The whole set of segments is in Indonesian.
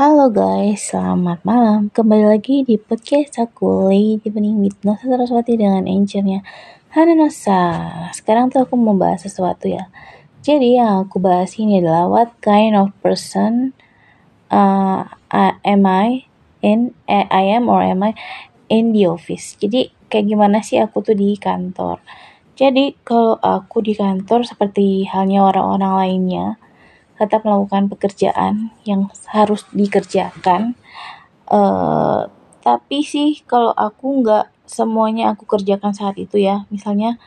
Halo guys, selamat malam. Kembali lagi di podcast aku Lady Bening with Nosa Saraswati dengan anchornya Hana Nosa. Sekarang tuh aku mau bahas sesuatu ya. Jadi yang aku bahas ini adalah what kind of person uh, am I in uh, I am or am I in the office. Jadi kayak gimana sih aku tuh di kantor. Jadi kalau aku di kantor seperti halnya orang-orang lainnya, tetap melakukan pekerjaan yang harus dikerjakan. Uh, tapi sih kalau aku nggak semuanya aku kerjakan saat itu ya. Misalnya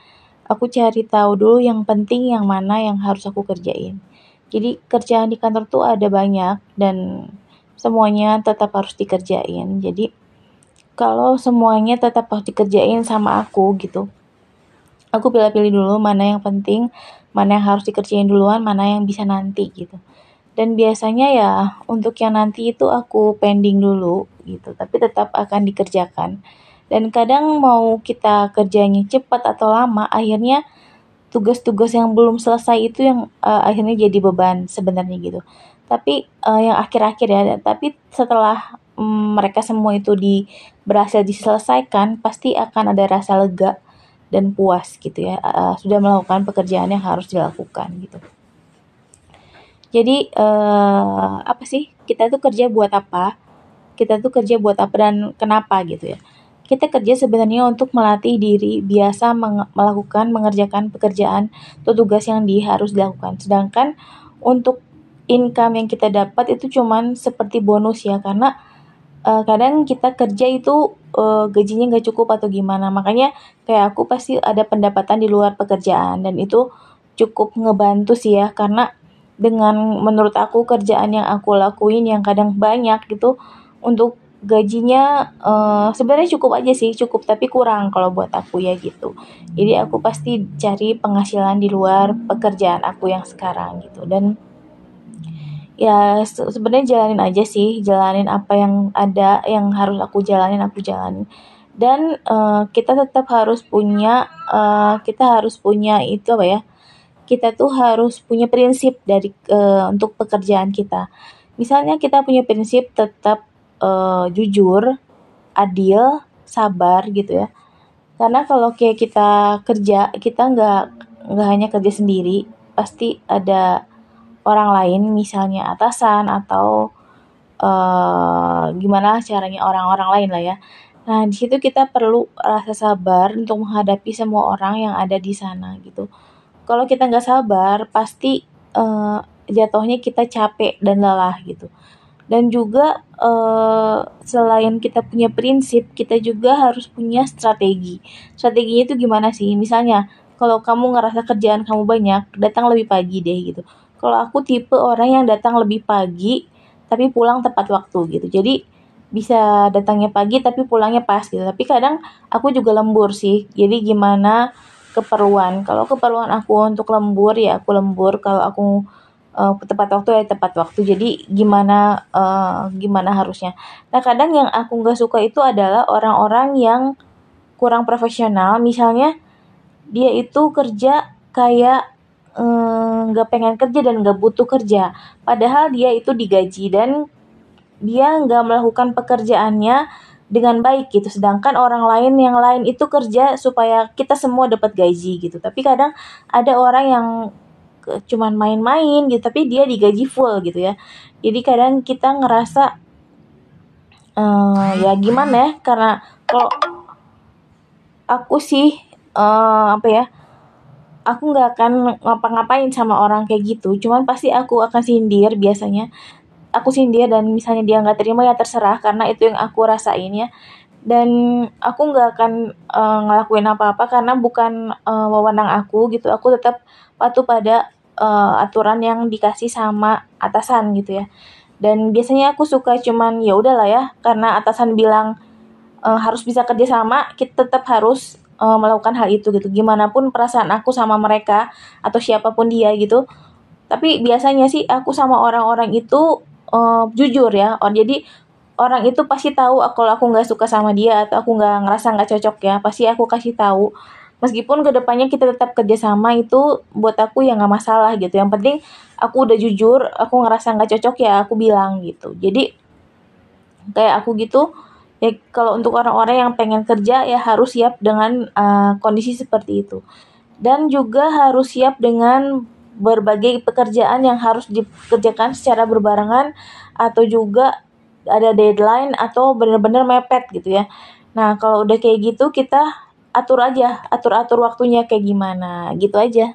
aku cari tahu dulu yang penting yang mana yang harus aku kerjain. Jadi kerjaan di kantor tuh ada banyak dan semuanya tetap harus dikerjain. Jadi kalau semuanya tetap harus dikerjain sama aku gitu. Aku pilih-pilih dulu mana yang penting, mana yang harus dikerjain duluan, mana yang bisa nanti gitu. Dan biasanya ya untuk yang nanti itu aku pending dulu gitu, tapi tetap akan dikerjakan. Dan kadang mau kita kerjanya cepat atau lama, akhirnya tugas-tugas yang belum selesai itu yang uh, akhirnya jadi beban sebenarnya gitu. Tapi uh, yang akhir-akhir ya, tapi setelah um, mereka semua itu di berhasil diselesaikan, pasti akan ada rasa lega dan puas gitu ya uh, sudah melakukan pekerjaan yang harus dilakukan gitu. Jadi uh, apa sih kita tuh kerja buat apa? Kita tuh kerja buat apa dan kenapa gitu ya? Kita kerja sebenarnya untuk melatih diri biasa melakukan mengerjakan pekerjaan atau tugas yang di harus dilakukan. Sedangkan untuk income yang kita dapat itu cuman seperti bonus ya karena uh, kadang kita kerja itu uh, gajinya nggak cukup atau gimana. Makanya kayak aku pasti ada pendapatan di luar pekerjaan dan itu cukup ngebantu sih ya. Karena dengan menurut aku kerjaan yang aku lakuin yang kadang banyak gitu untuk gajinya uh, sebenarnya cukup aja sih cukup tapi kurang kalau buat aku ya gitu. Jadi aku pasti cari penghasilan di luar pekerjaan aku yang sekarang gitu. Dan ya sebenarnya jalanin aja sih jalanin apa yang ada yang harus aku jalanin aku jalanin. Dan uh, kita tetap harus punya uh, kita harus punya itu apa ya kita tuh harus punya prinsip dari uh, untuk pekerjaan kita. Misalnya kita punya prinsip tetap uh, jujur adil sabar gitu ya. Karena kalau kayak kita kerja kita nggak nggak hanya kerja sendiri pasti ada orang lain misalnya atasan atau uh, gimana caranya orang-orang lain lah ya. Nah, di situ kita perlu rasa sabar untuk menghadapi semua orang yang ada di sana gitu. Kalau kita nggak sabar, pasti uh, jatuhnya kita capek dan lelah gitu. Dan juga uh, selain kita punya prinsip, kita juga harus punya strategi. Strateginya itu gimana sih? Misalnya, kalau kamu ngerasa kerjaan kamu banyak, datang lebih pagi deh gitu kalau aku tipe orang yang datang lebih pagi tapi pulang tepat waktu gitu. Jadi bisa datangnya pagi tapi pulangnya pas gitu. Tapi kadang aku juga lembur sih. Jadi gimana keperluan. Kalau keperluan aku untuk lembur ya aku lembur. Kalau aku uh, tepat waktu ya tepat waktu. Jadi gimana uh, gimana harusnya. Nah kadang yang aku nggak suka itu adalah orang-orang yang kurang profesional. Misalnya dia itu kerja kayak nggak pengen kerja dan nggak butuh kerja. Padahal dia itu digaji dan dia nggak melakukan pekerjaannya dengan baik gitu. Sedangkan orang lain yang lain itu kerja supaya kita semua dapat gaji gitu. Tapi kadang ada orang yang cuman main-main gitu tapi dia digaji full gitu ya. Jadi kadang kita ngerasa uh, ya gimana ya? Karena kalau aku sih uh, apa ya aku nggak akan ngapa-ngapain sama orang kayak gitu. Cuman pasti aku akan sindir biasanya. Aku sindir dan misalnya dia nggak terima ya terserah karena itu yang aku rasain ya. Dan aku nggak akan uh, ngelakuin apa-apa karena bukan uh, wewenang aku gitu. Aku tetap patuh pada uh, aturan yang dikasih sama atasan gitu ya. Dan biasanya aku suka cuman ya udahlah ya. Karena atasan bilang uh, harus bisa kerja sama kita tetap harus uh, melakukan hal itu gitu. Gimana pun perasaan aku sama mereka atau siapa pun dia gitu. Tapi biasanya sih aku sama orang-orang itu uh, jujur ya oh, jadi orang itu pasti tahu kalau aku nggak suka sama dia atau aku nggak ngerasa nggak cocok ya pasti aku kasih tahu. Meskipun ke depannya kita tetap kerjasama itu buat aku ya nggak masalah gitu. Yang penting aku udah jujur aku ngerasa nggak cocok ya aku bilang gitu. Jadi kayak aku gitu ya kalau untuk orang-orang yang pengen kerja ya harus siap dengan uh, kondisi seperti itu dan juga harus siap dengan berbagai pekerjaan yang harus dikerjakan secara berbarengan atau juga ada deadline atau benar-benar mepet gitu ya. Nah, kalau udah kayak gitu kita atur aja, atur-atur waktunya kayak gimana, gitu aja.